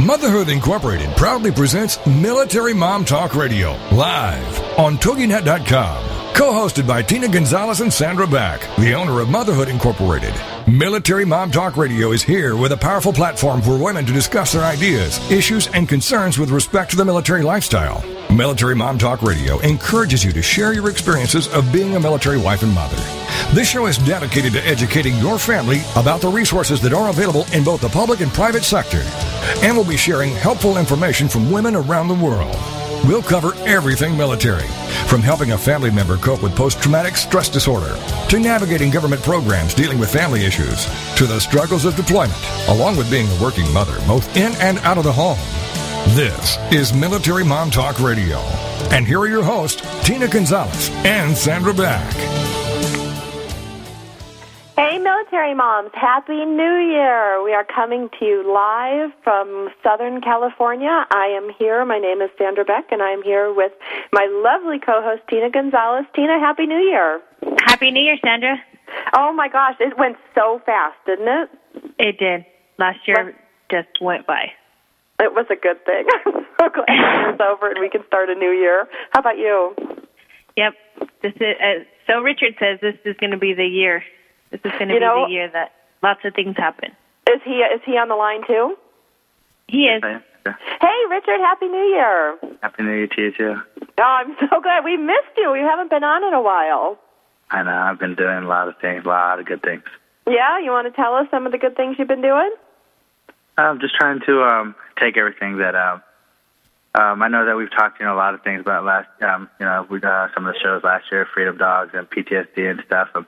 Motherhood Incorporated proudly presents Military Mom Talk Radio live on TogiNet.com. Co-hosted by Tina Gonzalez and Sandra Beck, the owner of Motherhood Incorporated. Military Mom Talk Radio is here with a powerful platform for women to discuss their ideas, issues, and concerns with respect to the military lifestyle. Military Mom Talk Radio encourages you to share your experiences of being a military wife and mother. This show is dedicated to educating your family about the resources that are available in both the public and private sector. And we'll be sharing helpful information from women around the world. We'll cover everything military, from helping a family member cope with post traumatic stress disorder, to navigating government programs dealing with family issues, to the struggles of deployment, along with being a working mother, both in and out of the home. This is Military Mom Talk Radio. And here are your hosts, Tina Gonzalez and Sandra Beck. Hey, military moms, Happy New Year! We are coming to you live from Southern California. I am here. My name is Sandra Beck, and I am here with my lovely co host, Tina Gonzalez. Tina, Happy New Year! Happy New Year, Sandra. Oh my gosh, it went so fast, didn't it? It did. Last year just went by. It was a good thing. I'm so glad it's over and we can start a new year. How about you? Yep. This is uh, so. Richard says this is going to be the year this is going to be know, the year that lots of things happen. Is he is he on the line too? He is. Hey, Richard, Happy New Year. Happy New Year to you too. Oh, I'm so glad we missed you. We haven't been on in a while. I know. I've been doing a lot of things, a lot of good things. Yeah, you want to tell us some of the good things you've been doing? I'm just trying to um, take everything that um, um, I know that we've talked, you know, a lot of things about last, um, you know, we uh, some of the shows last year, Freedom Dogs and PTSD and stuff. Um,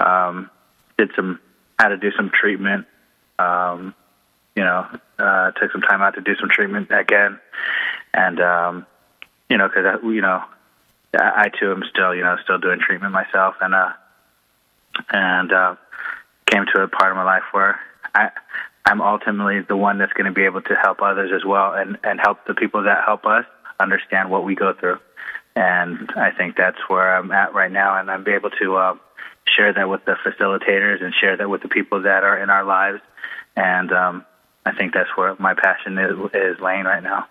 um, did some had to do some treatment. Um, you know, uh, took some time out to do some treatment again, and um, you know, because you know, I, I too am still you know still doing treatment myself, and uh, and uh, came to a part of my life where I I'm ultimately the one that's going to be able to help others as well, and and help the people that help us understand what we go through, and I think that's where I'm at right now, and I'm able to. Uh, share that with the facilitators and share that with the people that are in our lives. And um, I think that's where my passion is, is laying right now.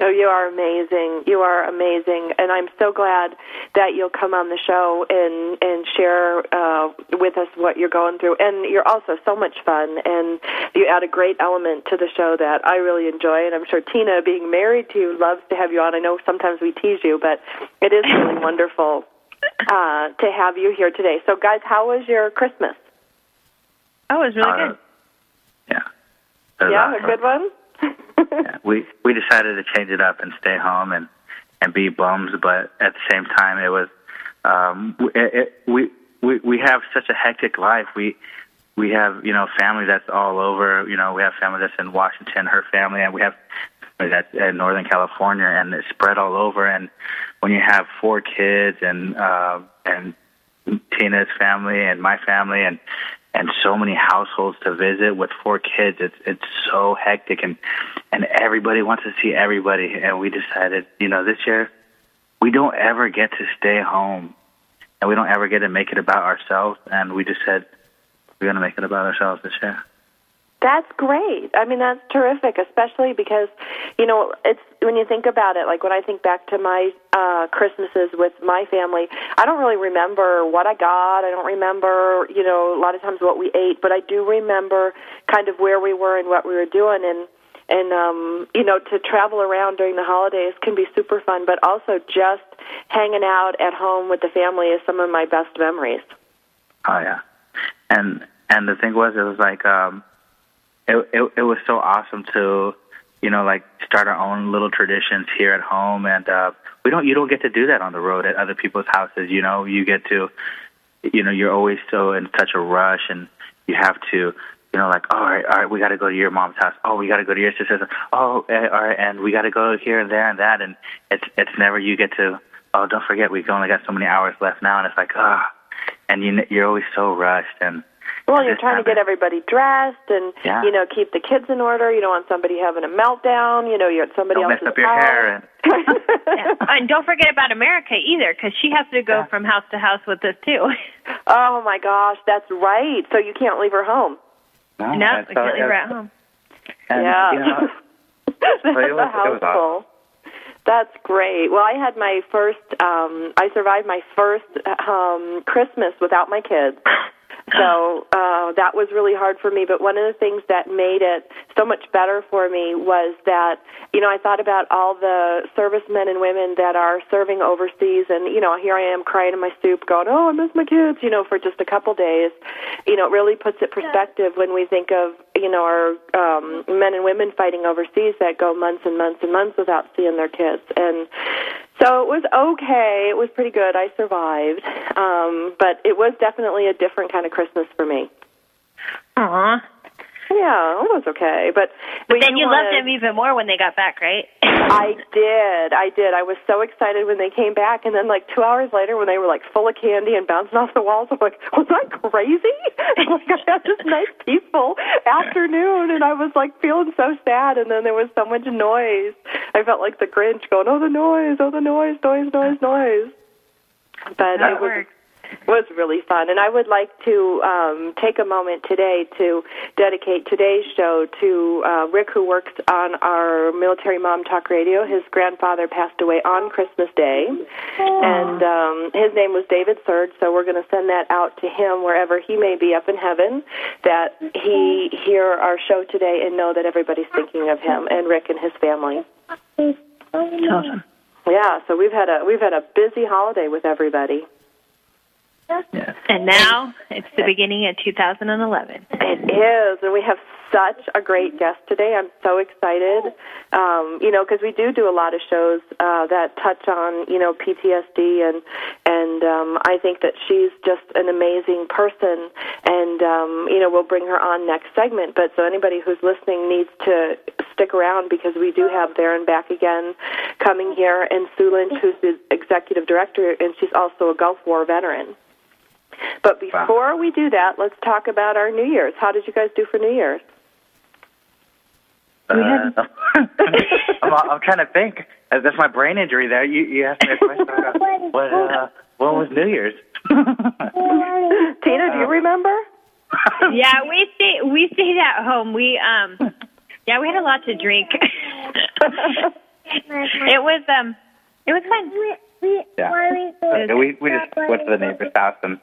Oh, you are amazing. You are amazing, and I'm so glad that you'll come on the show and and share uh, with us what you're going through. And you're also so much fun, and you add a great element to the show that I really enjoy. And I'm sure Tina, being married to you, loves to have you on. I know sometimes we tease you, but it is really wonderful uh, to have you here today. So, guys, how was your Christmas? Oh, it was really uh, good. Yeah. Yeah, awesome. a good one. yeah, we we decided to change it up and stay home and and be bums, but at the same time, it was um, it, it, we we we have such a hectic life. We we have you know family that's all over. You know, we have family that's in Washington, her family, and we have that's in Northern California, and it's spread all over. And when you have four kids and uh, and Tina's family and my family and and so many households to visit with four kids, it's it's so hectic and and everybody wants to see everybody. And we decided, you know, this year we don't ever get to stay home, and we don't ever get to make it about ourselves. And we just said we're going to make it about ourselves this year. That's great. I mean, that's terrific, especially because, you know, it's when you think about it. Like when I think back to my uh, Christmases with my family, I don't really remember what I got. I don't remember, you know, a lot of times what we ate, but I do remember kind of where we were and what we were doing. And and um, you know, to travel around during the holidays can be super fun. But also just hanging out at home with the family is some of my best memories. Oh yeah, and and the thing was, it was like. um it, it it was so awesome to you know like start our own little traditions here at home. And uh we don't you don't get to do that on the road at other people's houses you know? You get to you know you're always so in such a rush and you have to you know like all right all right we got to go to your mom's house. Oh we got to go to your sister's oh eh, all right and we got to go here and there and that. And it's it's never you get to oh, don't forget we've only got so many hours left now, and it's like ah, and you you're always so rushed and. Well, you're trying to get everybody dressed and yeah. you know keep the kids in order. You don't want somebody having a meltdown. You know, you're at somebody don't else's mess up your house. hair. And... yeah. And don't forget about America either, because she has to go Yeah. from house to house with us too. Oh my gosh, that's right. So you can't leave her home. No, no, and we can't leave her at home. and, yeah. You know, That's it was- a it was house awesome. That's great. Well, I had my first. Um, I survived my first um, Christmas without my kids. So uh, that was really hard for me. But one of the things that made it so much better for me was that, you know, I thought about all the servicemen and women that are serving overseas, and you know, here I am crying in my soup, going, "Oh, I miss my kids," you know, for just a couple days. You know, it really puts it perspective when we think of, you know, our um, men and women fighting overseas that go months and months and months without seeing their kids, and so it was okay. It was pretty good. I survived, um, but it was definitely a different kind of Christmas for me. Aw. Yeah, it was okay, but But we then you wanna- loved them even more when they got back, right? I did. I did. I was so excited when they came back, and then like two hours later, when they were like full of candy and bouncing off the walls, I'm like, was I crazy? like I had this nice peaceful afternoon, and I was like feeling so sad, and then there was so much noise. I felt like the Grinch going, "Oh, the noise! Oh, the noise! Noise! Noise! Noise!" But That it was works. Was really fun. And I would like to um, take a moment today to dedicate today's show to uh, Rick, who works on our Military Mom Talk Radio. His grandfather passed away on Christmas Day, and um, his name was David Surge. So we're going to send that out to him wherever he may be up in heaven. That he hear our show today and know that everybody's thinking of him and Rick and his family. Awesome. Yeah, so we've had a we've had a busy holiday with everybody. And now it's the beginning of 2011. It is, and we have such a great guest today. I'm so excited. Um, you know, because we do do a lot of shows uh, that touch on you know PTSD, and and um, I think that she's just an amazing person. And um, you know, we'll bring her on next segment. But so anybody who's listening needs to stick around because we do have there and back again coming here, and Sue Lynch, who's the executive director, and she's also a Gulf War veteran. But before we do that, let's talk about our New Year's. How did you guys do for New Year's? Uh, I'm, I'm trying to think. Uh, That's my brain injury. There, you you asked me a question. About what uh, when was New Year's? Tina, do you remember? yeah, we stayed we stayed at home. We um yeah, we had a lot to drink. it was um it was fun. Yeah. Uh, we we just went to the neighbor's house and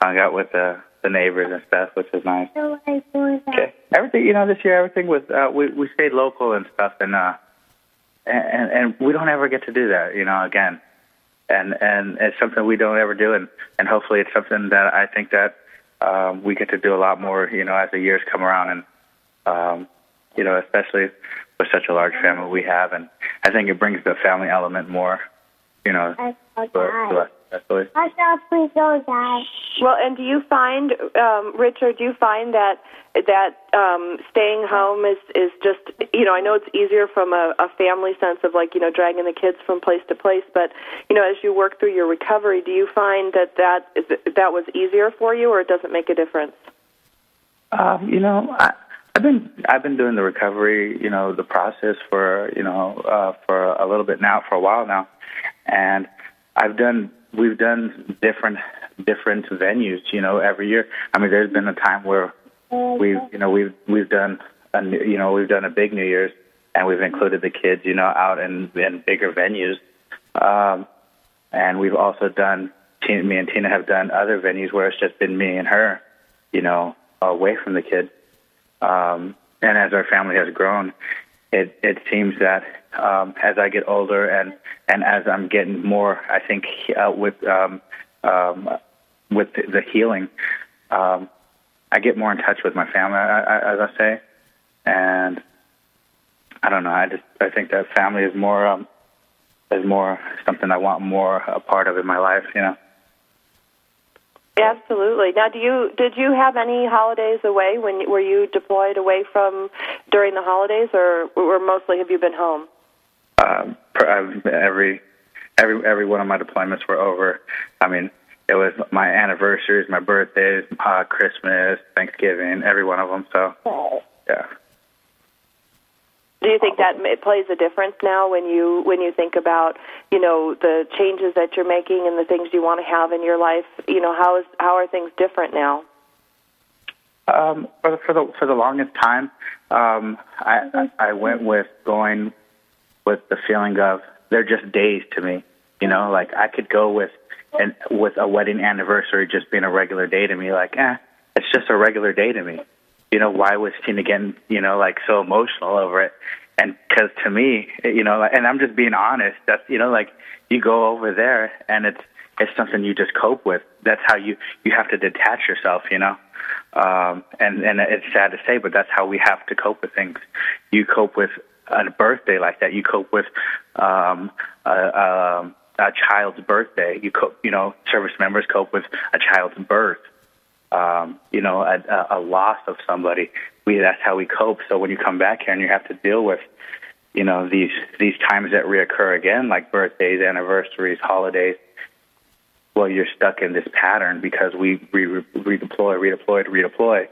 hung out with the the neighbors and stuff, which was nice. Okay. Everything, you know, this year everything was uh, we we stayed local and stuff, and uh, and and we don't ever get to do that, you know, again. And and it's something we don't ever do, and and hopefully it's something that I think that um, we get to do a lot more, you know, as the years come around, and um, you know, especially with such a large family we have, and I think it brings the family element more, you know, to, to us. Especially. please don't die. Well, and do you find, um, Richard, do you find that that um, staying home is is just, you know, I know it's easier from a, a family sense of like, you know, dragging the kids from place to place, but you know, as you work through your recovery, do you find that that is, that was easier for you, or it doesn't make a difference? Um, you know, I, I've been I've been doing the recovery, you know, the process for you know uh, for a little bit now, for a while now, and I've done we've done different different venues, you know, every year. I mean, there's been a time where we've you know we've we've done a you know we've done a big New Year's and we've included the kids, you know, out in in bigger venues, um, and we've also done. Me and Tina have done other venues where it's just been me and her, you know, away from the kids. Um, and as our family has grown, it it seems that um, as I get older and and as I'm getting more, I think uh, with um, um, with the, healing, um, I get more in touch with my family, I, I, as I say, and I don't know. I just I think that family is more um, is more something I want more a part of in my life. You know. Absolutely. Now, do you did you have any holidays away when were you deployed away from during the holidays, or or mostly have you been home? Um, every every every one of my deployments were over. I mean, it was my anniversaries, my birthdays, uh, Christmas, Thanksgiving, every one of them. So, yeah. Do you think that it plays a difference now when you when you think about you know the changes that you're making and the things you want to have in your life? You know how is how are things different now? Um, for the for the for the longest time, um, I I went with going with the feeling of they're just days to me. You know, like I could go with and with a wedding anniversary just being a regular day to me. Like, eh, it's just a regular day to me you know, why was Tina getting, you know, like so emotional over it? And because to me, you know, and I'm just being honest. That's you know, like you go over there and it's it's something you just cope with. That's how you you have to detach yourself, you know. Um, and and it's sad to say, but that's how we have to cope with things. You cope with a birthday like that. You cope with um, a, a, a child's birthday. You cope, you know, service members cope with a child's birth um, you know, a, a loss of somebody. We that's how we cope. So when you come back here and you have to deal with, you know, these these times that reoccur again, like birthdays, anniversaries, holidays. Well, you're stuck in this pattern because we re- redeploy, redeploy, redeploy,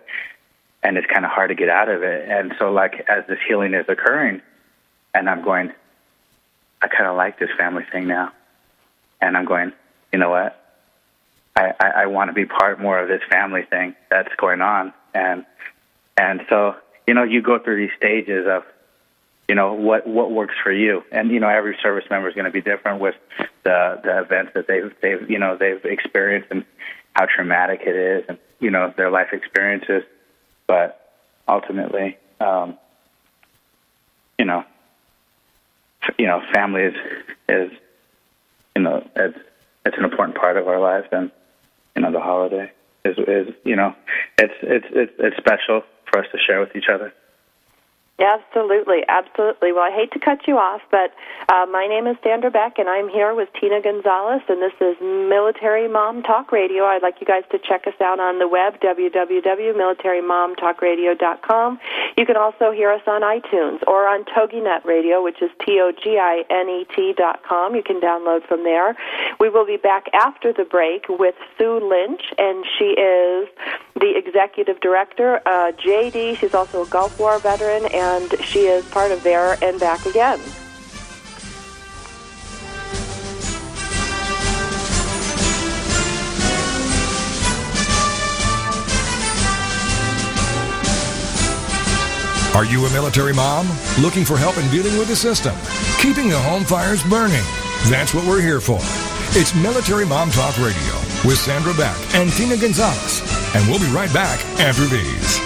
and it's kind of hard to get out of it. And so, like as this healing is occurring, and I'm going, I kind of like this family thing now, and I'm going, you know what? I, I, I want to be part more of this family thing that's going on. And and so, you know, you go through these stages of, you know, what what works for you. And, you know, every service member is going to be different with the the events that they've they've you know, they've experienced and how traumatic it is and, you know, their life experiences. But ultimately, um, you know, you know, family is is you know, it's it's an important part of our lives and you know the holiday is is you know it's it's it's, it's special for us to share with each other. Absolutely, absolutely. Well, I hate to cut you off, but uh, my name is Sandra Beck, and I'm here with Tina Gonzalez, and this is Military Mom Talk Radio. I'd like you guys to check us out on the web, www.military.momtalkradio.com. You can also hear us on iTunes or on TogiNet Radio, which is T-O-G-I-N-E-T dot com. You can download from there. We will be back after the break with Sue Lynch, and she is the executive director. Uh, JD, she's also a Gulf War veteran, and and she is part of There and Back Again. Are you a military mom? Looking for help in dealing with the system? Keeping the home fires burning? That's what we're here for. It's Military Mom Talk Radio with Sandra Beck and Tina Gonzalez. And we'll be right back after these.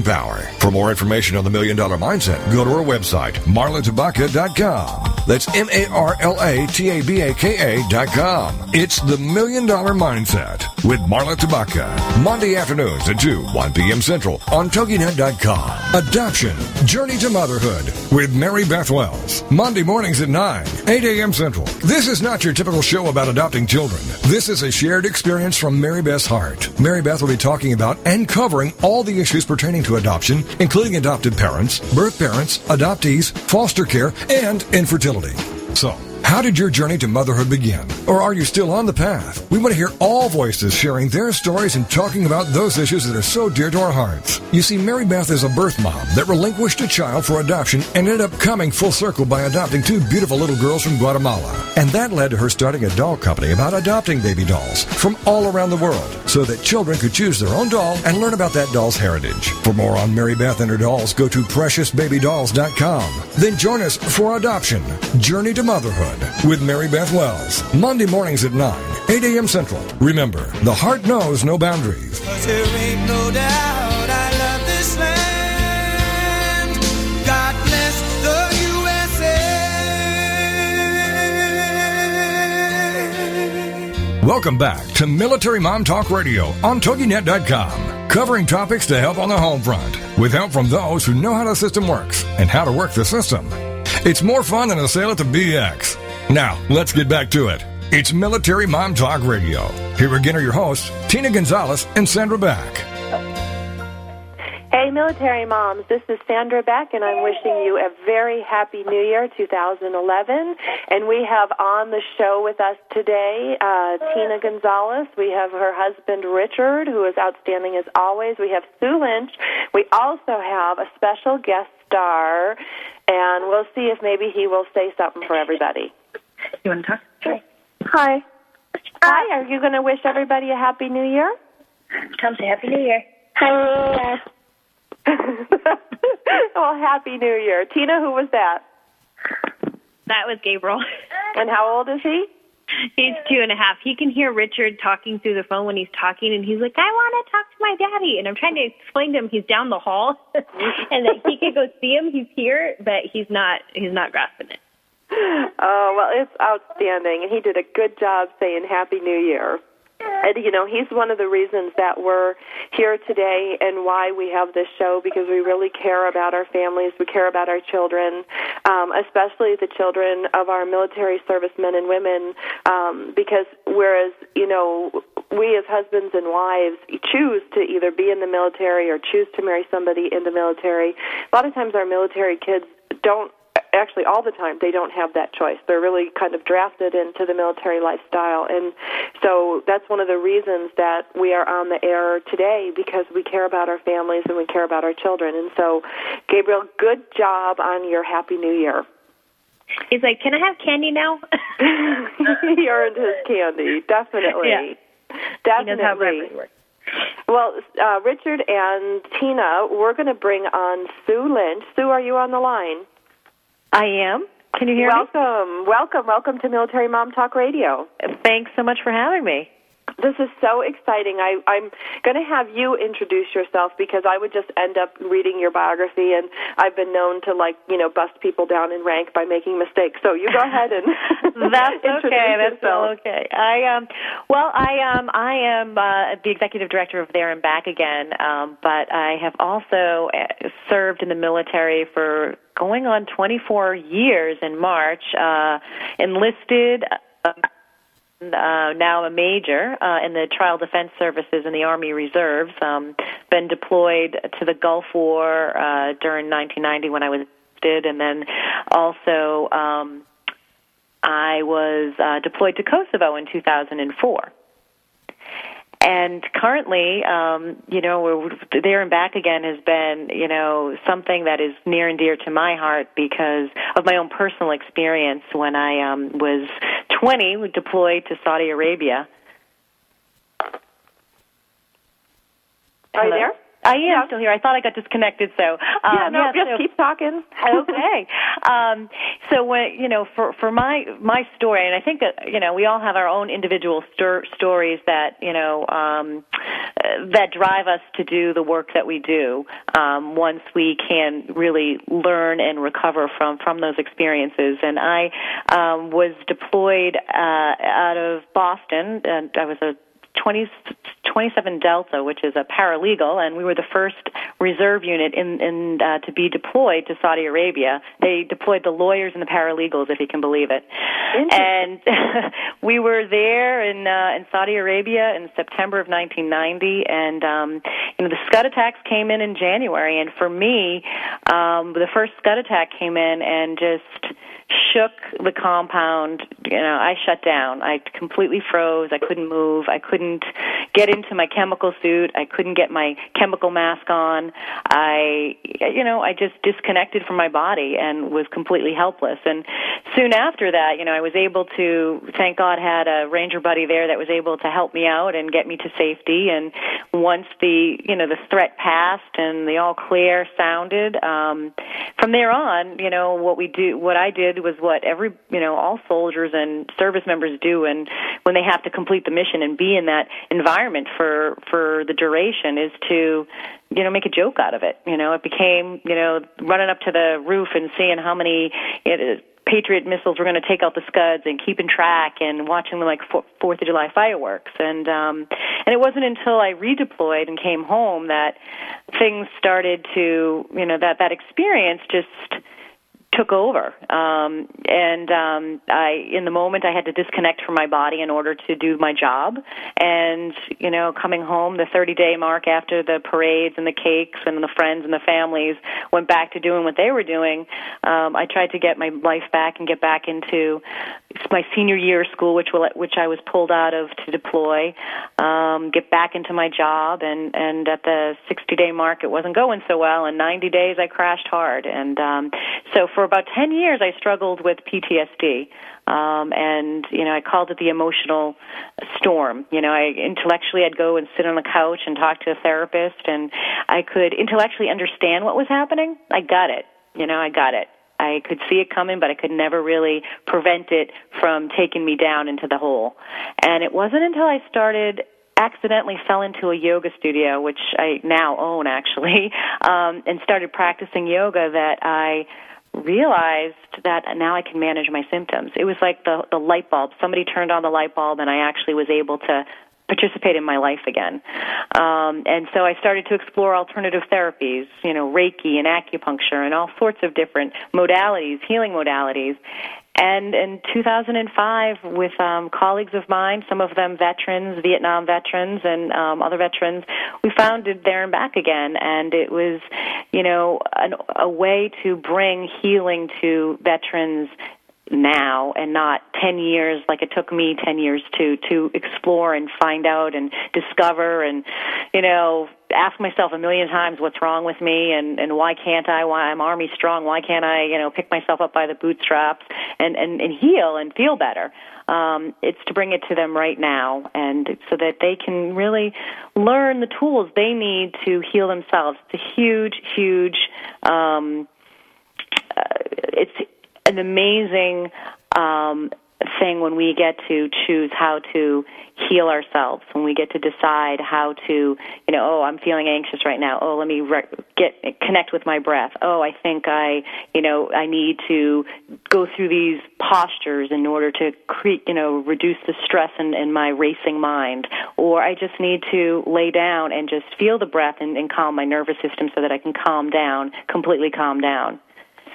power. For more information on the Million Dollar Mindset, go to our website, marlatabaka.com. That's M-A-R-L-A-T-A-B-A-K-A dot com. It's the Million Dollar Mindset with Marla Tabaka. Monday afternoons at 2, 1 p.m. Central on TogiNet.com. Adoption, Journey to Motherhood with Mary Beth Wells. Monday mornings at 9, 8 a.m. Central. This is not your typical show about adopting children. This is a shared experience from Mary Beth's heart. Mary Beth will be talking about and covering all the issues pertaining to adoption, including adopted parents, birth parents, adoptees, foster care, and infertility. So, how did your journey to motherhood begin? Or are you still on the path? We want to hear all voices sharing their stories and talking about those issues that are so dear to our hearts. You see, Mary Beth is a birth mom that relinquished a child for adoption and ended up coming full circle by adopting two beautiful little girls from Guatemala. And that led to her starting a doll company about adopting baby dolls from all around the world so that children could choose their own doll and learn about that doll's heritage. For more on Mary Beth and her dolls, go to preciousbabydolls.com. Then join us for Adoption Journey to Motherhood Motherhood with Mary Beth Wells. Monday mornings at 9, 8 a.m. Central. Remember, the heart knows no boundaries. there ain't no doubt I love this land. God bless the USA. Welcome back to Military Mom Talk Radio on TogiNet.com, covering topics to help on the home front with help from those who know how the system works and how to work the system. It's more fun than a sale at the BX. Now, let's get back to it. It's Military Mom Talk Radio. Here again are your hosts, Tina Gonzalez and Sandra Beck. Hey, military moms, this is Sandra Beck, and I'm wishing you a very happy New Year 2011. And we have on the show with us today uh, Tina Gonzalez. We have her husband Richard, who is outstanding as always. We have Sue Lynch. We also have a special guest star, and we'll see if maybe he will say something for everybody. You want to talk? Hi. Hi. Hi, are you going to wish everybody a happy New Year? Come say Happy New Year. Hi. well, happy New Year. Tina, who was that? That was Gabriel. And how old is he? He's two and a half. He can hear Richard talking through the phone when he's talking, and he's like, "I want to talk to my daddy." And I'm trying to explain to him he's down the hall, and that he can go see him. He's here, but he's not. He's not grasping it. Oh, well, it's outstanding. And he did a good job saying Happy New Year. And, you know, he's one of the reasons that we're here today and why we have this show because we really care about our families. We care about our children, um, especially the children of our military servicemen and women, um, because whereas, you know, we as husbands and wives choose to either be in the military or choose to marry somebody in the military, a lot of times our military kids don't actually all the time they don't have that choice. They're really kind of drafted into the military lifestyle. And so that's one of the reasons that we are on the air today because we care about our families and we care about our children. And so gabriel good job on your happy new year. He's like, "Can I have candy now?" he earned his candy definitely. Yeah. definitely He knows how referee works. well uh, richard and tina we're going to bring on sue lynch. Sue are you on the line I am. Can you hear me? welcome, welcome, welcome to Military Mom Talk Radio. Thanks so much for having me. This is so exciting. I, I'm going to have you introduce yourself because I would just end up reading your biography, and I've been known to like you know bust people down in rank by making mistakes. So you go ahead and That's okay. That's yourself. all okay. I um, well, I um, I am uh, the executive director of There and Back Again, um, but I have also uh, served in the military for going on 24 years in March. Uh, enlisted. Uh, uh, now a major uh, in the Trial Defense Services in the Army Reserves. Um, been deployed to the Gulf War uh, during 1990 when I was did, and then also um, I was uh, deployed to Kosovo in 2004. And currently, um, you know, we're there and back again has been, you know, something that is near and dear to my heart because of my own personal experience when I um, was 20, deployed to Saudi Arabia. Are you Hello? there? I am Yeah. still here. I thought I got disconnected, so um, yeah, no, just so- keep talking. okay. Um, so when you know, for for my my story, and I think that you know, we all have our own individual stor- stories that you know um, uh, that drive us to do the work that we do. Um, once we can really learn and recover from from those experiences, and I um, was deployed uh, out of Boston, and I was a 20, 27 Delta, which is a paralegal, and we were the first reserve unit in, in uh, to be deployed to Saudi Arabia. They deployed the lawyers and the paralegals, if you can believe it. And we were there in uh, in Saudi Arabia in September of 1990, and um, you know the Scud attacks came in in January, and for me, um, the first Scud attack came in and just shook the compound. You know, I shut down. I completely froze. I couldn't move. I couldn't get into my chemical suit. I couldn't get my chemical mask on. I, you know, I just disconnected from my body and was completely helpless. And soon after that, you know, I was able to, thank God, had a ranger buddy there that was able to help me out and get me to safety. And once the, you know, the threat passed and the all clear sounded, um, from there on, you know, what we do, what I did was what every you know all soldiers and service members do, and when they have to complete the mission and be in that environment for for the duration is to you know make a joke out of it. You know, it became you know running up to the roof and seeing how many it, Patriot missiles were going to take out the Scuds and keeping track and watching them like Fourth of July fireworks. And um, and it wasn't until I redeployed and came home that things started to you know that that experience just took over. Um and um i in the moment i had to disconnect from my body in order to do my job. And you know coming home the 30 day mark after the parades and the cakes and the friends and the families went back to doing what they were doing um i tried to get my life back and get back into my senior year of school which will which i was pulled out of to deploy um get back into my job and and at the 60 day mark it wasn't going so well and 90 days i crashed hard and um so for for about 10 years, I struggled with PTSD. Um, and, you know, I called it the emotional storm. You know, I intellectually, I'd go and sit on the couch and talk to a therapist, and I could intellectually understand what was happening. I got it. You know, I got it. I could see it coming, but I could never really prevent it from taking me down into the hole. And it wasn't until I started accidentally fell into a yoga studio, which I now own actually, um, and started practicing yoga that I realized that now I can manage my symptoms. It was like the the light bulb. Somebody turned on the light bulb, and I actually was able to participate in my life again. Um, and so I started to explore alternative therapies, you know, Reiki and acupuncture and all sorts of different modalities, healing modalities. And in 2005, with um, colleagues of mine, some of them veterans, Vietnam veterans, and um, other veterans, we founded There and Back Again, and it was, you know, an, a way to bring healing to veterans now and not 10 years. Like it took me 10 years to to explore and find out and discover and you know ask myself a million times what's wrong with me and and why can't I? Why I'm army strong. Why can't I you know pick myself up by the bootstraps and and and heal and feel better? Um it's to bring it to them right now and so that they can really learn the tools they need to heal themselves. It's a huge huge um uh, it's an amazing um, thing when we get to choose how to heal ourselves when we get to decide how to you know oh i'm feeling anxious right now. Oh let me re- get connect with my breath. Oh i think i you know i need to go through these postures in order to create you know reduce the stress in, in my racing mind. Or i just need to lay down and just feel the breath and, and calm my nervous system so that i can calm down completely calm down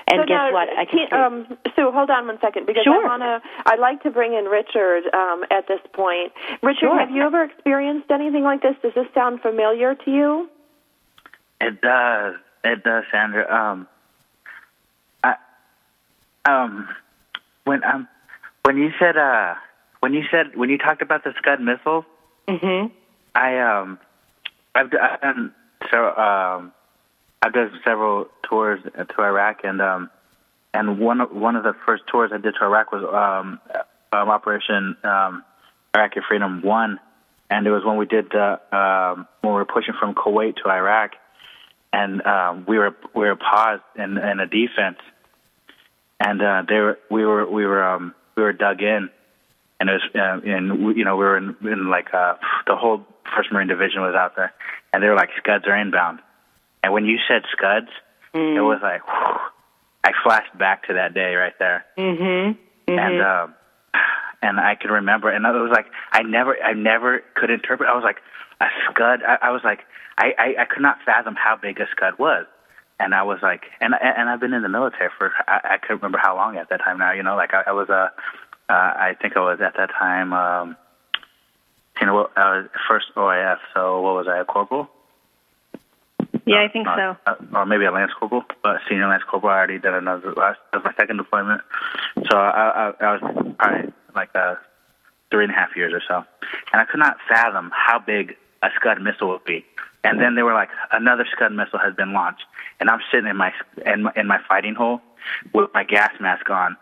and so guess now, what? I can can, um, Sue, hold on one second because Sure. I wanna. I'd like to bring in Richard um, at this point. Richard, Sure. have you ever experienced anything like this? Does this sound familiar to you? It does. It does, Sandra. Um, I, um, when um, when you said uh, when you said when you talked about the Scud missiles, hmm I um, I've, d- I've done so um, I've done several tours to Iraq, and um, and one one of the first tours I did to Iraq was um, um Operation um, Iraqi Freedom One, and it was when we did the um, when we were pushing from Kuwait to Iraq, and um, we were we were paused in in a defense, and uh, they we were we were um, we were dug in, and it was uh, and we, you know we were in, in like uh, the whole First Marine Division was out there, and they were like Scuds are inbound, and when you said Scuds, it was like whew, I flashed back to that day right there. Mhm. and um and I can remember and it was like I never I never could interpret I was like a scud I, I was like I, I I could not fathom how big a scud was. And I was like and and I've been in the military for I, I couldn't remember how long at that time now you know like I, I was a uh, I think I was at that time um you know I was first OIF so what was I a corporal Yeah, I think uh, so. uh, or maybe a lance corporal, but senior lance corporal. I already did another. Last, that was my second deployment, so I, I, I was probably like uh, three and a half years or so, and I could not fathom how big a Scud missile would be. And then they were like, another Scud missile has been launched, and I'm sitting in my in my, in my fighting hole with my gas mask on,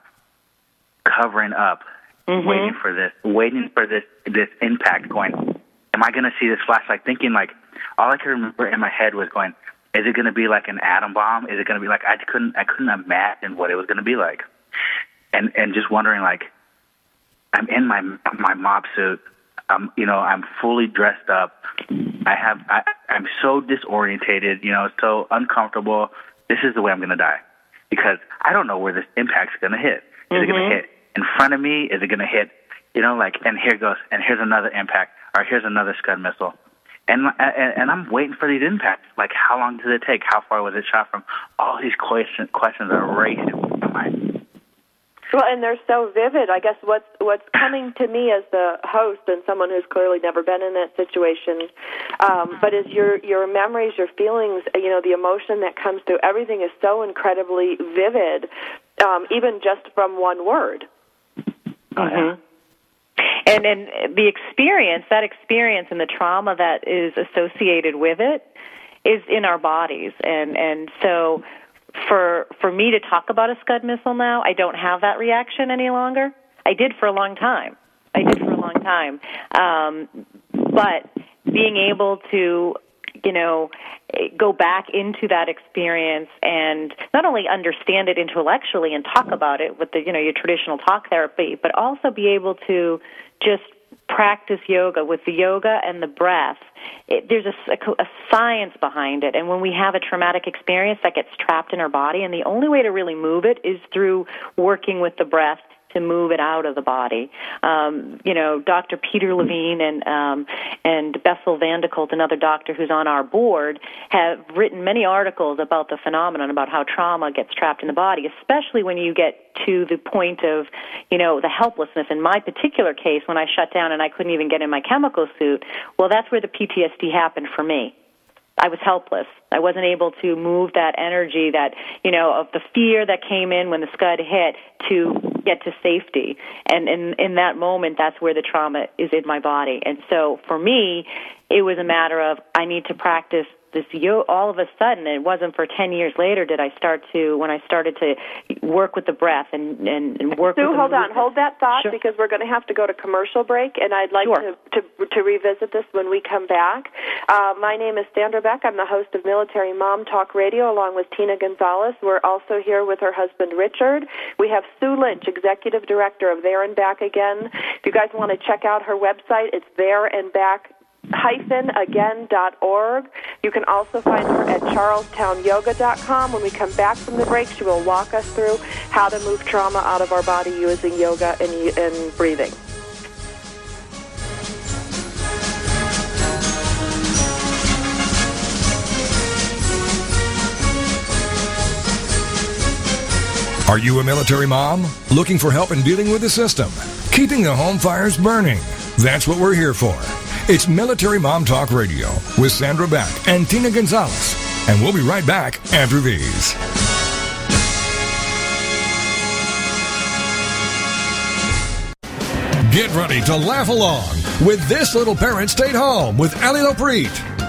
covering up, waiting for this, waiting for this this impact. Going, am I going to see this flash? Like thinking like all I could remember in my head was going, is it going to be like an atom bomb? Is it going to be like I couldn't I couldn't imagine what it was going to be like. and and just wondering like, I'm in my my MOPP suit. Um, you know, I'm fully dressed up. I have I, I'm so disorientated. You know, so uncomfortable. This is the way I'm going to die because I don't know where this impact's going to hit. Is it going to hit in front of me? Is it going to hit? You know, like and here goes, and here's another impact, or here's another Scud missile. And, and and I'm waiting for these impacts. Like, how long did it take? How far was it shot from? All these questions questions are racing in my mind. Well, and they're so vivid. I guess what's what's coming to me as the host and someone who's clearly never been in that situation, um, but is your your memories, your feelings, you know, the emotion that comes through. Everything is so incredibly vivid, um, even just from one word. Mm-hmm. And and the experience, that experience and the trauma that is associated with it is in our bodies. And and so for for me to talk about a Scud missile now, I don't have that reaction any longer. I did for a long time. I did for a long time. Um, but being able to you know, go back into that experience and not only understand it intellectually and talk about it with the, you know, your traditional talk therapy, but also be able to just practice yoga with the yoga and the breath. It, there's a, a, a science behind it, and when we have a traumatic experience that gets trapped in our body, and the only way to really move it is through working with the breath to move it out of the body. Um, you know, Dr. Peter Levine and um, and Bessel van de another doctor who's on our board, have written many articles about the phenomenon about how trauma gets trapped in the body, especially when you get to the point of, you know, the helplessness. In my particular case, when I shut down and I couldn't even get in my chemical suit, well, that's where the PTSD happened for me. I was helpless. I wasn't able to move that energy that, you know, of the fear that came in when the scud hit to get to safety. And in, in that moment, that's where the trauma is in my body. And so for me, it was a matter of I need to practice this yo all of a sudden it wasn't for 10 years later did I start to when I started to work with the breath and and, and work Sue, with hold on, hold that thought Sure. because we're going to have to go to commercial break, and I'd like Sure. to, to to revisit this when we come back. Uh, my name is Sandra Beck. I'm the host of Military Mom Talk Radio, along with Tina Gonzalez. We're also here with her husband Richard. We have Sue Lynch, executive director of There and Back Again. If you guys want to check out her website, it's There and Back again.org. You can also find her at charlestownyoga.com. When we come back from the break, she will walk us through how to move trauma out of our body using yoga and, and breathing. Are you a military mom? Looking for help in dealing with the system? Keeping the home fires burning? That's what we're here for. It's Military Mom Talk Radio with Sandra Beck and Tina Gonzalez. And we'll be right back after these. Get ready to laugh along with This Little Parent Stayed Home with Ali Lopreet.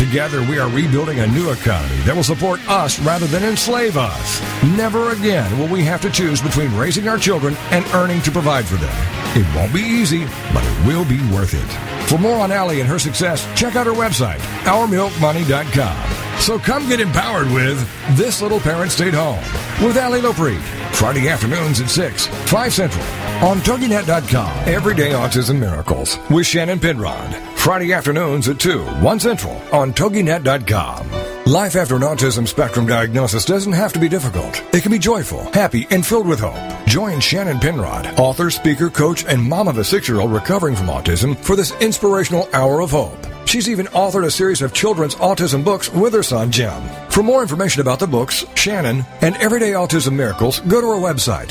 Together, we are rebuilding a new economy that will support us rather than enslave us. Never again will we have to choose between raising our children and earning to provide for them. It won't be easy, but it will be worth it. For more on Allie and her success, check out her website, ourmilkmoney.com. So come get empowered with This Little Parent Stayed Home with Ali Lopreet. Friday afternoons at 6, 5 Central on TogiNet.com. Everyday Autism Miracles with Shannon Penrod. Friday afternoons at 2, 1 Central on TogiNet.com. Life after an autism spectrum diagnosis doesn't have to be difficult. It can be joyful, happy, and filled with hope. Join Shannon Penrod, author, speaker, coach, and mom of a six-year-old recovering from autism for this inspirational hour of hope. She's even authored a series of children's autism books with her son, Jim. For more information about the books, Shannon, and Everyday Autism Miracles, go to her website,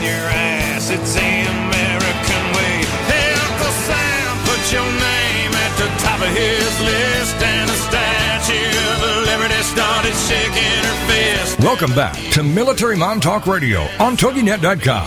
In your ass. It's the American way. Hey, Uncle Sam, put your name at the top of his list. And Statue of Liberty started shaking her fist. Welcome back to Military Mom Talk Radio on TogiNet.com,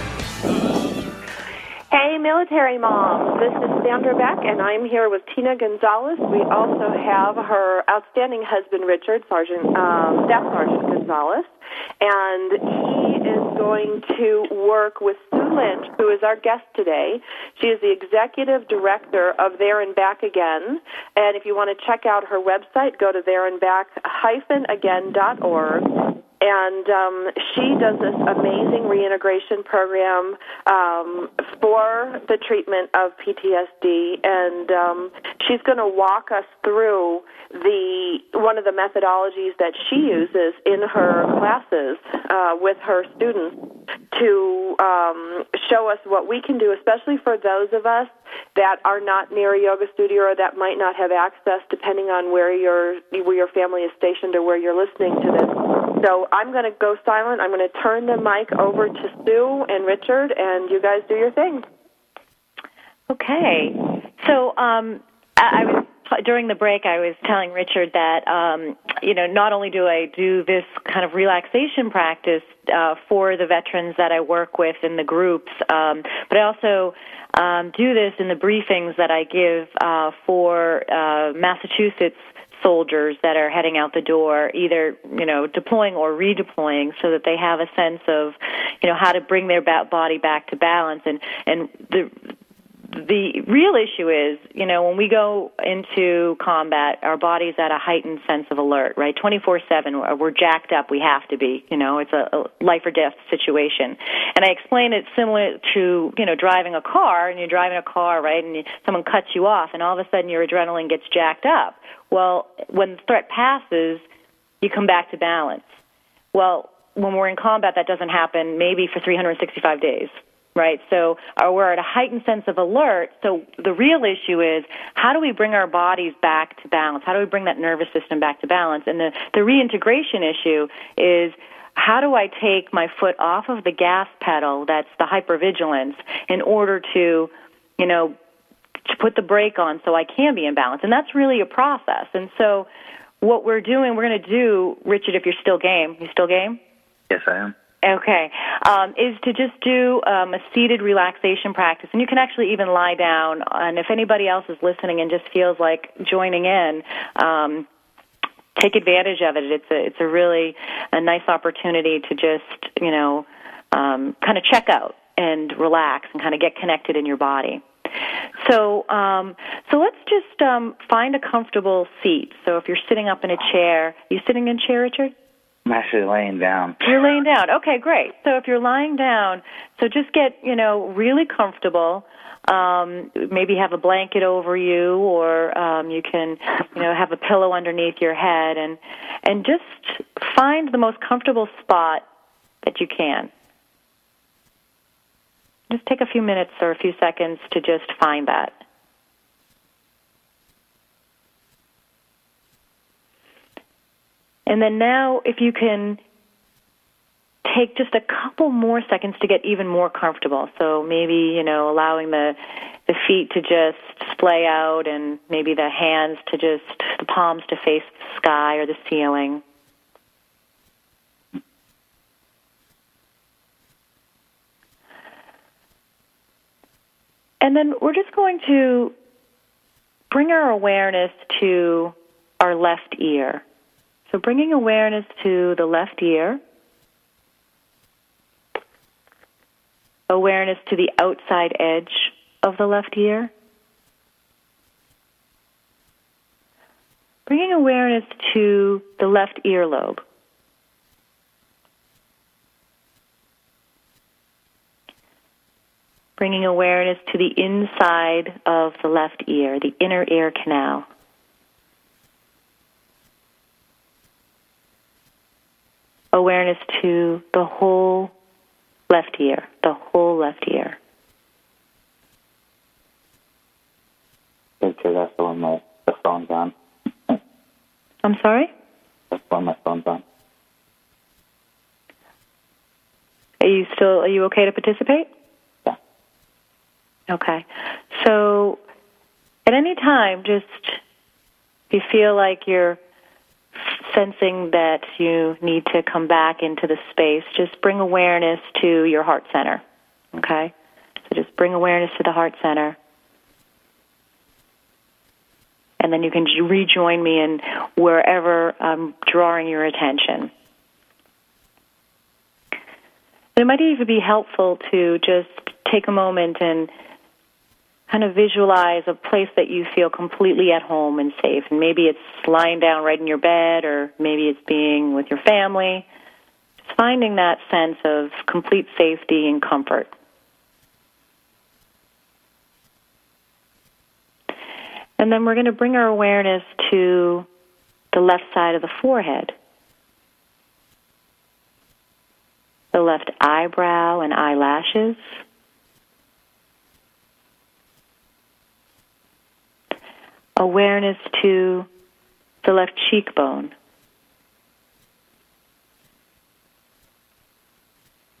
Hey, military moms. This is Sandra Beck, and I'm here with Tina Gonzalez. We also have her outstanding husband, Richard, Sergeant, um, Staff Sergeant Gonzalez, and he is going to work with Sue Lynch, who is our guest today. She is the executive director of There and Back Again, and if you want to check out her website, go to thereandback-again.org and um, she does this amazing reintegration program um, for the treatment of PTSD, and um, she's going to walk us through the one of the methodologies that she uses in her classes uh, with her students to um, show us what we can do, especially for those of us that are not near a yoga studio or that might not have access, depending on where your where your family is stationed or where you're listening to this. So I'm going to go silent. I'm going to turn the mic over to Sue and Richard, and you guys do your thing. Okay. So um, I, I was during the break. I was telling Richard that um, you know not only do I do this kind of relaxation practice uh, for the veterans that I work with in the groups, um, but I also um, do this in the briefings that I give uh, for uh, Massachusetts soldiers that are heading out the door, either you know deploying or redeploying, so that they have a sense of you know how to bring their body back to balance. And and the the real issue is, you know, when we go into combat, our body's at a heightened sense of alert, right? 24/7, uh, we're jacked up. We have to be, you know, it's a, life or death situation. And I explain it similar to, you know, driving a car, and you're driving a car, right, and someone cuts you off, and all of a sudden your adrenaline gets jacked up. Well, when the threat passes, you come back to balance. Well, when we're in combat, that doesn't happen maybe for 365 days right? So uh, we're at a heightened sense of alert. So the real issue is how do we bring our bodies back to balance? How do we bring that nervous system back to balance? And the, the reintegration issue is how do I take my foot off of the gas pedal, that's the hypervigilance, in order to, you know, to put the brake on so I can be in balance? And that's really a process. And so what we're doing, we're going to do, Richard, if you're still game, you still game? Yes, I am. Okay, um, is to just do um, a seated relaxation practice, and you can actually even lie down. And if anybody else is listening and just feels like joining in, um, take advantage of it. It's a it's a really a nice opportunity to just you know um, kind of check out and relax and kind of get connected in your body. So, um, so let's just um, find a comfortable seat. So, if you're sitting up in a chair, you sitting in a chair, Richard? I'm actually laying down. You're laying down. Okay, great. So if you're lying down, so just get, you know, really comfortable. Um, maybe have a blanket over you, or um, you can, you know, have a pillow underneath your head, and and just find the most comfortable spot that you can. Just take a few minutes or a few seconds to just find that. And then now, if you can take just a couple more seconds to get even more comfortable. So maybe, you know, allowing the the feet to just splay out and maybe the hands to just the palms to face the sky or the ceiling. And then we're just going to bring our awareness to our left ear. So bringing awareness to the left ear, awareness to the outside edge of the left ear, bringing awareness to the left earlobe. Bringing awareness to the inside of the left ear, the inner ear canal. Awareness to the whole left ear, the whole left ear. Okay, that's the one my the phone's on. I'm sorry? That's the one my phone's on. Are you still are you okay to participate? Yeah. Okay. So at any time just if you feel like you're sensing that you need to come back into the space, just bring awareness to your heart center. Okay? So just bring awareness to the heart center. And then you can rejoin me in wherever I'm drawing your attention. It might even be helpful to just take a moment and kind of visualize a place that you feel completely at home and safe. And maybe it's lying down right in your bed, or maybe it's being with your family. Just finding that sense of complete safety and comfort. And then we're going to bring our awareness to the left side of the forehead. The left eyebrow and eyelashes. Awareness to the left cheekbone.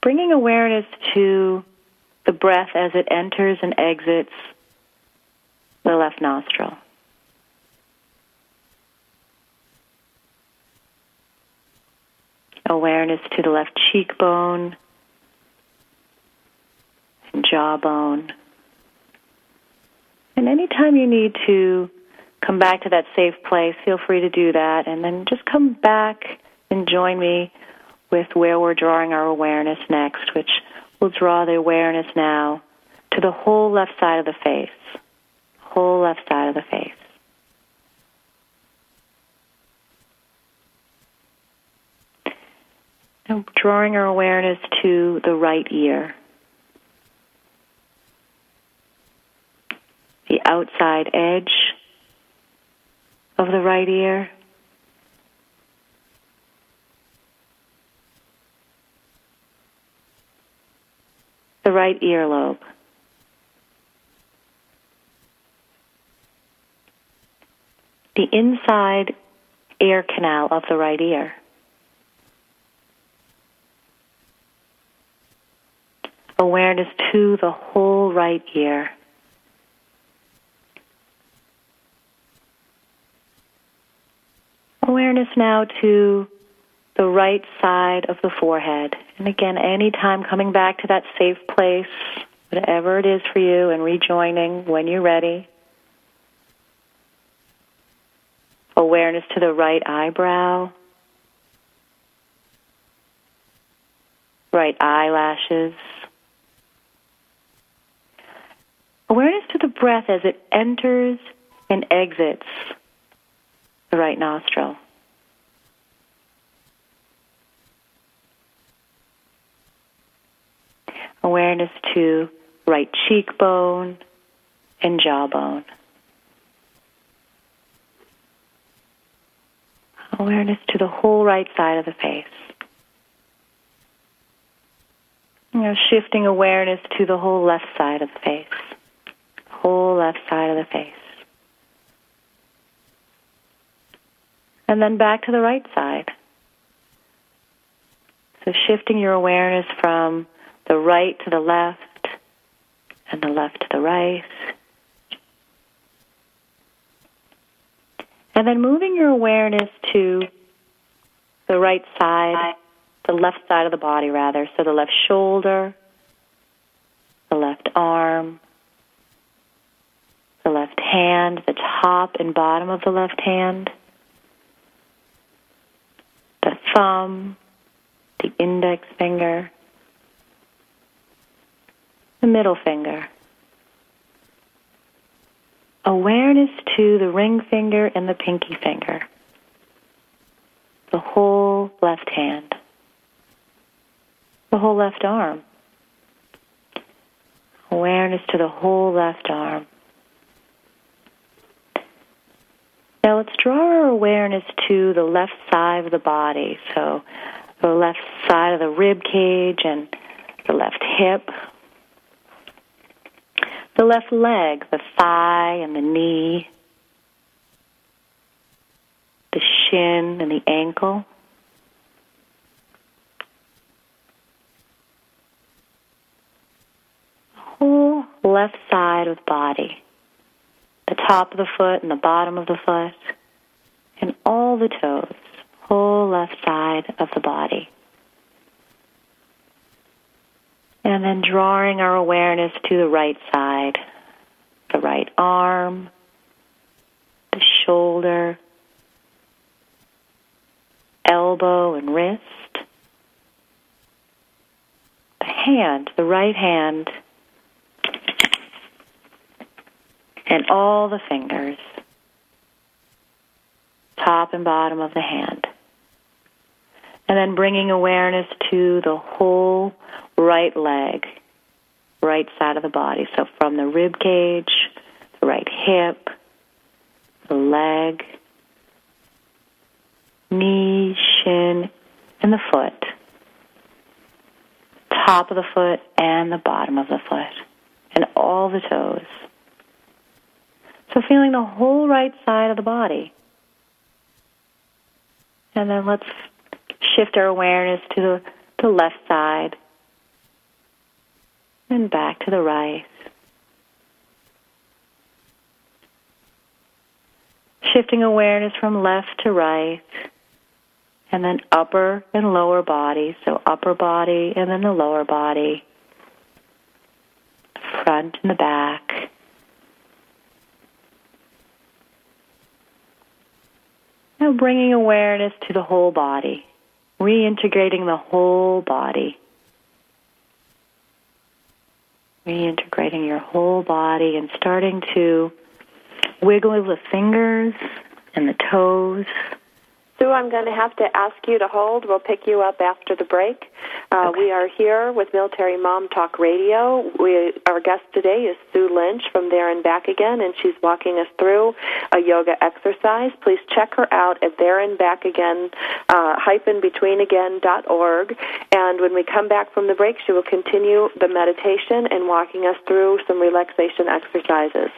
Bringing awareness to the breath as it enters and exits the left nostril. Awareness to the left cheekbone and jawbone. And anytime you need to come back to that safe place, feel free to do that. And then just come back and join me with where we're drawing our awareness next, which will draw the awareness now to the whole left side of the face whole left side of the face. Drawing our awareness to the right ear. The outside edge of the right ear. The right earlobe. the inside air canal of the right ear. Awareness to the whole right ear. Awareness now to the right side of the forehead. And again, anytime coming back to that safe place, whatever it is for you, and rejoining when you're ready. awareness to the right eyebrow, right eyelashes. Awareness to the breath as it enters and exits the right nostril. Awareness to right cheekbone and jawbone. awareness to the whole right side of the face. You know, shifting awareness to the whole left side of the face. Whole left side of the face. And then back to the right side. So shifting your awareness from the right to the left and the left to the right. And then moving your awareness to the right side, the left side of the body, rather. So the left shoulder, the left arm, the left hand, the top and bottom of the left hand, the thumb, the index finger, the middle finger. awareness to the ring finger and the pinky finger, the whole left hand, the whole left arm. Awareness to the whole left arm. Now let's draw our awareness to the left side of the body. So the left side of the rib cage and the left hip, the left leg, the thigh and the knee, the shin and the ankle. Whole left side of the body, the top of the foot and the bottom of the foot, and all the toes, whole left side of the body. And then drawing our awareness to the right side, the right arm, the shoulder, elbow and wrist, the hand, the right hand, and all the fingers, top and bottom of the hand. And then bringing awareness to the whole right leg, right side of the body. So from the rib cage, the right hip, the leg, knee, shin, and the foot. Top of the foot and the bottom of the foot. And all the toes. So feeling the whole right side of the body. And then let's shift our awareness to the, the left side and back to the right. Shifting awareness from left to right, and then upper and lower body. So, upper body and then the lower body, front and the back. Now, bringing awareness to the whole body, reintegrating the whole body. Reintegrating your whole body and starting to wiggle the fingers and the toes. Sue, I'm going to have to ask you to hold. We'll pick you up after the break. Uh, Okay. We are here with Military Mom Talk Radio. We, our guest today is Sue Lynch from There and Back Again, and she's walking us through a yoga exercise. Please check her out at There and Back Again uh, hyphen between again dot org. And when we come back from the break, she will continue the meditation and walking us through some relaxation exercises.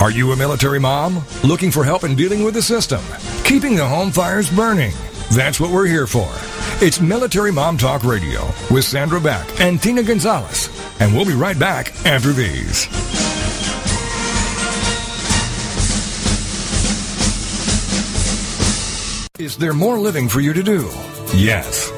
Are you a military mom? Looking for help in dealing with the system? Keeping the home fires burning? That's what we're here for. It's Military Mom Talk Radio with Sandra Beck and Tina Gonzalez. And we'll be right back after these. Is there more living for you to do? Yes.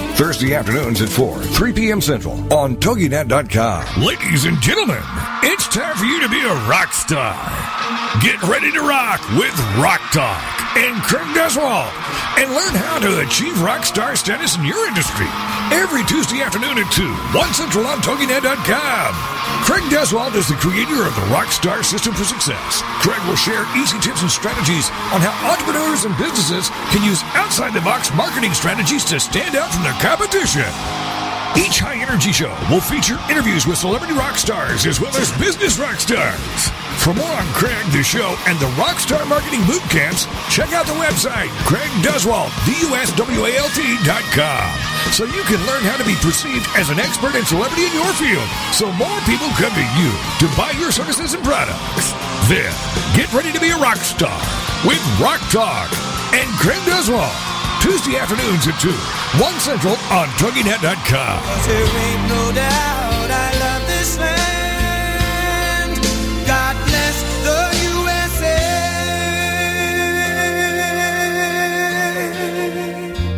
Thursday afternoons at 4, 3 p.m. Central on TogiNet.com. Ladies and gentlemen, it's time for you to be a rock star. Get ready to rock with Rock Talk and Craig Duswalt and learn how to achieve rock star status in your industry every Tuesday afternoon at 2, 1 Central on TogiNet.com. Craig Duswalt is the creator of the Rockstar System for Success. Craig will share easy tips and strategies on how entrepreneurs and businesses can use outside the box marketing strategies to stand out from their competition. Each high energy show will feature interviews with celebrity rock stars as well as business rock stars. For more on Craig, the show, and the Rockstar Marketing Boot Camps, check out the website, CraigDuswalt, D-U-S-W-A-L-T.com, so you can learn how to be perceived as an expert and celebrity in your field, so more people come to you to buy your services and products. Then, get ready to be a rock star with Rock Talk and Craig Duswalt. Tuesday afternoons at 2, 1 Central on TogiNet.com. There ain't no doubt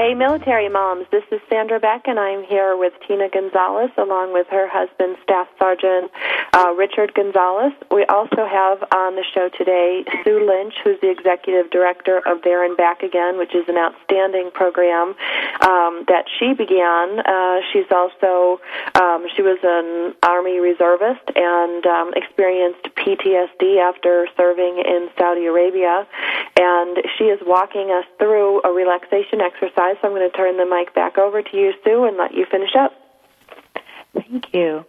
Hey, military moms, this is Sandra Beck, and I'm here with Tina Gonzalez along with her husband, Staff Sergeant uh, Richard Gonzalez. We also have on the show today Sue Lynch, who's the Executive Director of There and Back Again, which is an outstanding program um, that she began. Uh, she's also, um, she was an Army reservist and um, experienced PTSD after serving in Saudi Arabia, and she is walking us through a relaxation exercise so I'm going to turn the mic back over to you, Sue, and let you finish up. Thank you.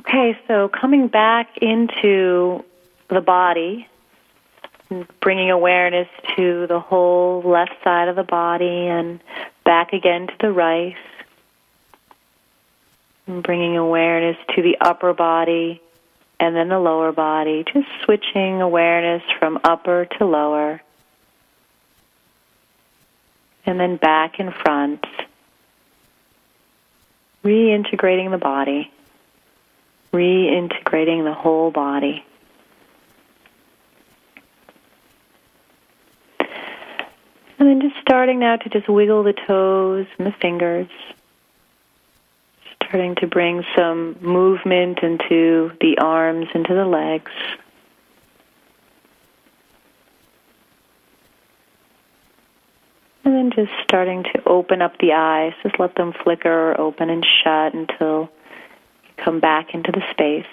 Okay, so coming back into the body, bringing awareness to the whole left side of the body and back again to the right. And bringing awareness to the upper body and then the lower body, just switching awareness from upper to lower and then back and front, reintegrating the body, reintegrating the whole body. And then just starting now to just wiggle the toes and the fingers. Starting to bring some movement into the arms, into the legs. And then just starting to open up the eyes. Just let them flicker or open and shut until you come back into the space.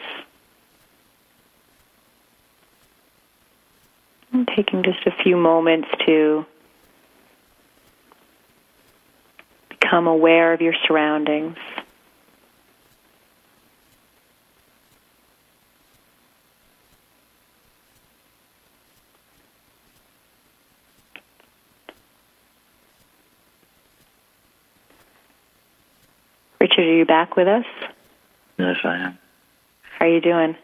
And taking just a few moments to become aware of your surroundings. Richard, are you back with us? Yes, I am. How are you doing?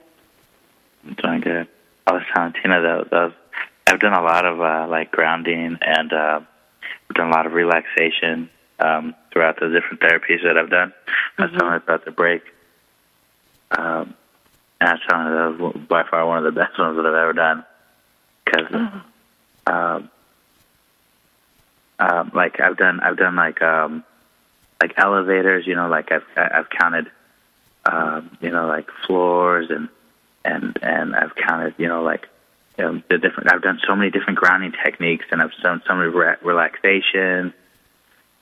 I'm doing good. I was telling Tina that, that was, I've done a lot of uh, like grounding and uh, I've done a lot of relaxation um, throughout the different therapies that I've done. I was telling her about the break. Um, and I was telling her that was by far one of the best ones that I've ever done. Because, um, um, like I've done, I've done like um, like elevators. You know, like I've I've counted, um, you know, like floors and and and I've counted, you know, like you know, the different. I've done so many different grounding techniques, and I've done so many re- relaxation.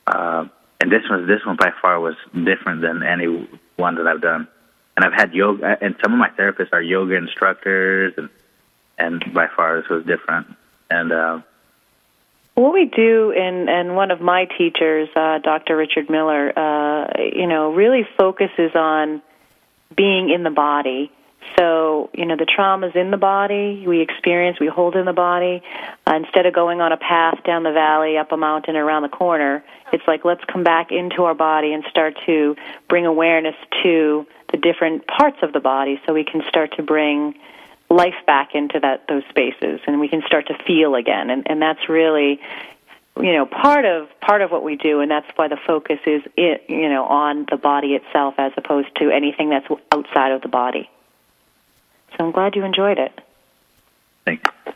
Um, and this one, this one by far was different than any one that I've done. And I've had yoga, and some of my therapists are yoga instructors, and and by far this was different. And uh, What we do, and and one of my teachers, uh, Dr. Richard Miller, uh, you know, really focuses on being in the body. So, you know, the trauma's in the body, we experience, we hold in the body. Uh, instead of going on a path down the valley, up a mountain, around the corner, it's like let's come back into our body and start to bring awareness to the different parts of the body so we can start to bring life back into that those spaces and we can start to feel again and and that's really you know part of part of what we do and that's why the focus is it you know on the body itself as opposed to anything that's outside of the body so i'm glad you enjoyed it thank you.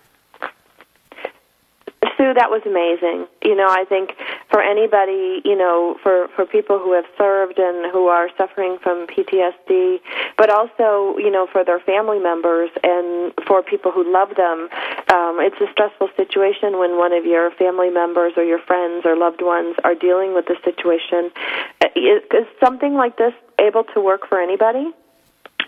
Sue, that was amazing. You know, I think for anybody, you know, for for people who have served and who are suffering from PTSD, but also, you know, for their family members and for people who love them. Um, it's a stressful situation when one of your family members or your friends or loved ones are dealing with the situation. Uh, is, is something like this able to work for anybody?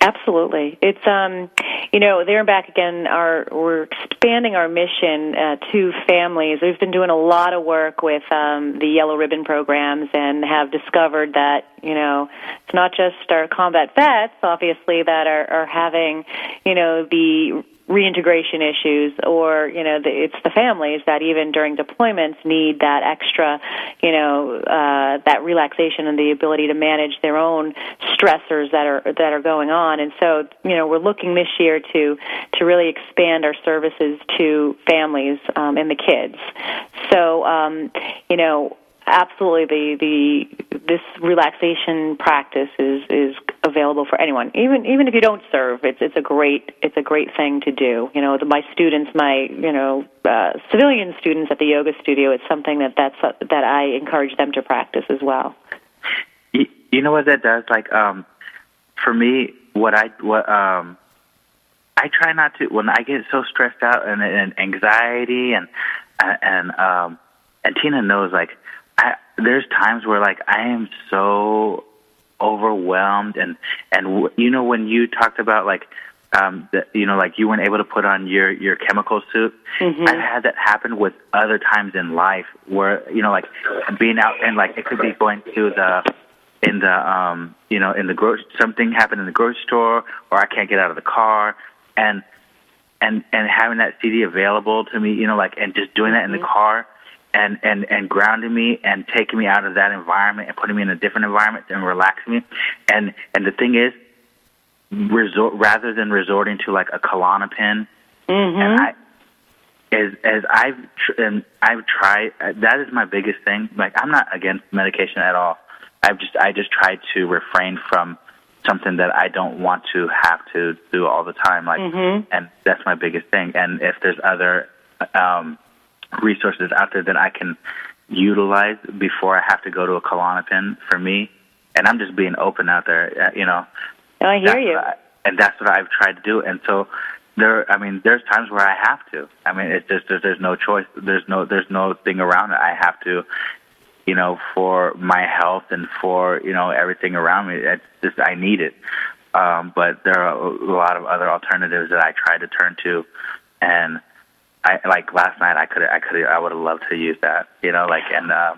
Absolutely. It's um you know, there and back again Our we're expanding our mission uh, to families. We've been doing a lot of work with um the yellow ribbon programs and have discovered that, you know, it's not just our combat vets obviously that are are having, you know, the reintegration issues or you know the, it's the families that even during deployments need that extra you know uh, that relaxation and the ability to manage their own stressors that are that are going on. And so you know we're looking this year to to really expand our services to families um, and the kids. So um, you know absolutely. The the this relaxation practice is is available for anyone. Even even if you don't serve it's it's a great it's a great thing to do. You know the, my students my you know uh, civilian students at the yoga studio it's something that that's uh, that I encourage them to practice as well. You, you know what that does? Like um for me what I what um I try not to when I get so stressed out and, and anxiety and and um and Tina knows like I, there's times where like I am so overwhelmed and and w- you know when you talked about like um the, you know like you weren't able to put on your your chemical suit mm-hmm. I've had that happen with other times in life where you know like being out and like it could be going to the in the um you know in the grocery something happened in the grocery store or I can't get out of the car and and and having that CD available to me you know like and just doing that in the car and and and grounding me and taking me out of that environment and putting me in a different environment and relaxing me. And and the thing is, resort rather than resorting to like a Klonopin, mm-hmm. and I. As as I've tr- and I've tried, uh, that is my biggest thing. Like I'm not against medication at all. I've just I just tried to refrain from something that I don't want to have to do all the time. Like, mm-hmm. and that's my biggest thing. And if there's other um, resources out there that I can utilize before I have to go to a Klonopin for me. And I'm just being open out there, uh, you know. Oh, I hear you. I, and that's what I've tried to do. And so there, I mean, there's times where I have to. I mean, it's just there's, there's no choice. There's no there's no thing around it. I have to, you know, for my health and for you know everything around me. It's just I need it. Um, but there are a lot of other alternatives that I try to turn to, and I like last night. I could I could I would have loved to use that. You know, like and. uh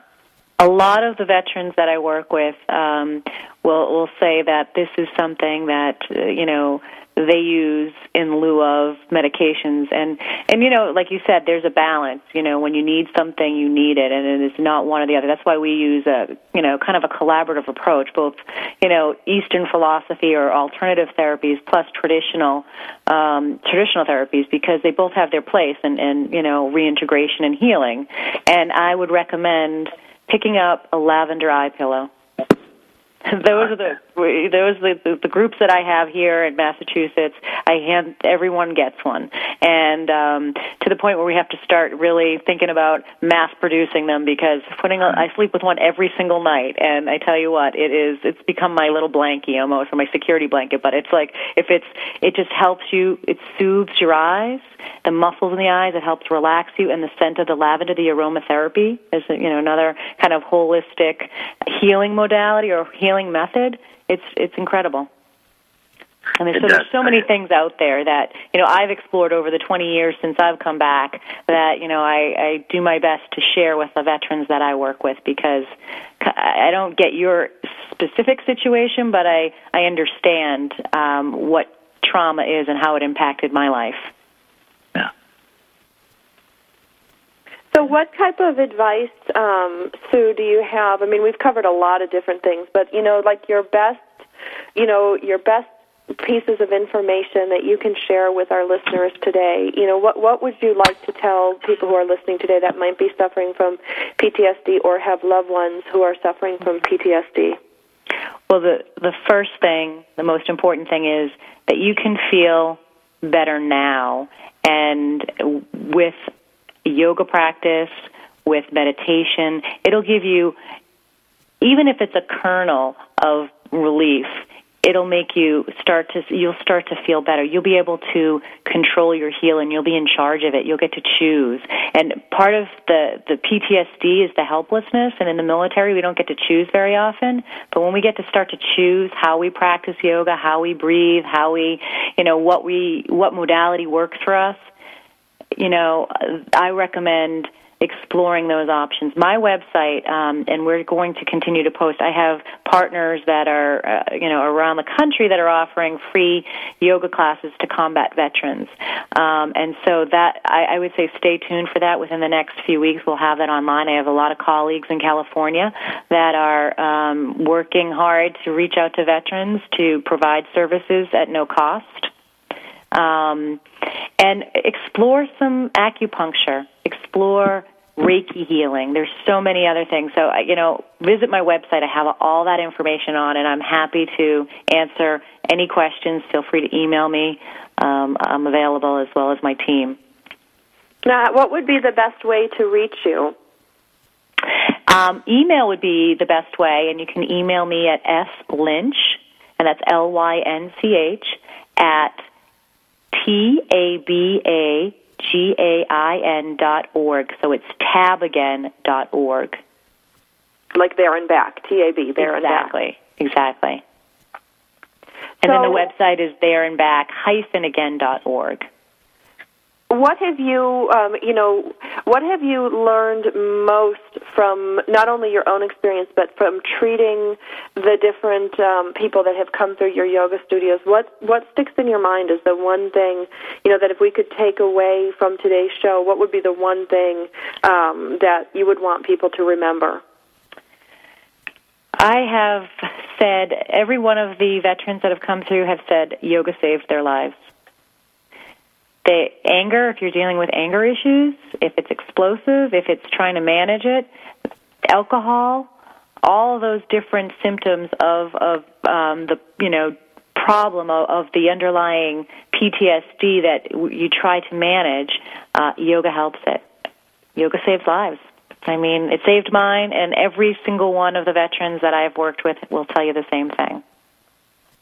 a lot of the veterans that I work with um, will will say that this is something that uh, you know they use in lieu of medications. And and you know like you said there's a balance. You know when you need something you need it and it is not one or the other. That's why we use a you know kind of a collaborative approach both you know eastern philosophy or alternative therapies plus traditional um traditional therapies because they both have their place and and you know reintegration and healing. And i would recommend picking up a lavender eye pillow. Those are the those are the, the groups that I have here in Massachusetts. I hand everyone gets one, and um, to the point where we have to start really thinking about mass producing them because putting I sleep with one every single night, and I tell you what, it is it's become my little blankie almost, or my security blanket. But it's like if it's it just helps you, it soothes your eyes, the muscles in the eyes, it helps relax you, and the scent of the lavender, the aromatherapy is you know another kind of holistic healing modality or healing method. It's it's incredible. I mean, so there's so many things out there that you know I've explored over the 20 years since I've come back. That you know I, I do my best to share with the veterans that I work with because I don't get your specific situation, but I I understand um, what trauma is and how it impacted my life. Yeah. So, what type of advice, um, Sue, do you have? I mean, we've covered a lot of different things, but you know, like your best, you know, your best pieces of information that you can share with our listeners today. You know, what what would you like to tell people who are listening today that might be suffering from PTSD or have loved ones who are suffering from PTSD? Well, the the first thing, the most important thing is that you can feel better now and with yoga practice, with meditation. It'll give you, even if it's a kernel of relief, it'll make you start to you'll start to feel better. You'll be able to control your healing. You'll be in charge of it. You'll get to choose. And part of the the PTSD is the helplessness. And in the military we don't get to choose very often. But when we get to start to choose how we practice yoga how we breathe how we you know what we what modality works for us you know I recommend exploring those options. My website, um, and we're going to continue to post. I have partners that are, uh, you know, around the country that are offering free yoga classes to combat veterans, um, and so that I, I would say stay tuned for that. Within the next few weeks, we'll have that online. I have a lot of colleagues in California that are um, working hard to reach out to veterans to provide services at no cost. Um, and explore some acupuncture, explore Reiki healing. There's so many other things. So, you know, visit my website. I have all that information on, and I'm happy to answer any questions. Feel free to email me. Um, I'm available as well as my team. Now, what would be the best way to reach you? Um, email would be the best way, and you can email me at slynch, and that's L Y N C H, at T A B A G A I N dot org. So it's tabagain dot org. Like there and back, T A B, there exactly, and back. Exactly. exactly. And so, then the website is there and back hyphen again dot org. What have you, um, you know, what have you learned most from not only your own experience, but from treating the different um, people that have come through your yoga studios? What what sticks in your mind is the one thing, you know, that if we could take away from today's show, what would be the one thing um, that you would want people to remember? I have said every one of the veterans that have come through have said yoga saved their lives. The anger, if you're dealing with anger issues, if it's explosive, if it's trying to manage it, alcohol, all those different symptoms of of um, the you know problem of, of the underlying PTSD that you try to manage, uh, yoga helps it. Yoga saves lives. I mean, it saved mine, and every single one of the veterans that I've worked with will tell you the same thing.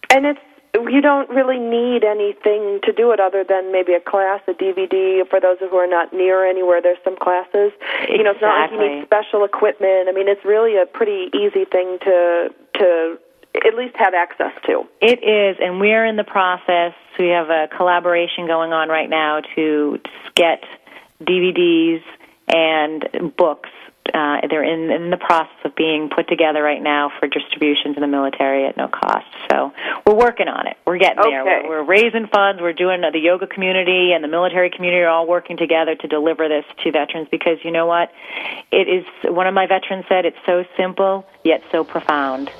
And it's you don't really need anything to do it other than maybe a class, a DVD. For those who are not near anywhere, there's some classes. Exactly. You know, it's not like you need special equipment. I mean, it's really a pretty easy thing to to at least have access to. It is, and we're in the process. We have a collaboration going on right now to get DVDs and books. Uh, they're in, in the process of being put together right now for distribution to the military at no cost. So we're working on it. We're getting there. We're, we're raising funds. We're doing the yoga community and the military community are all working together to deliver this to veterans because you know what? It is, one of my veterans said, it's so simple yet so profound.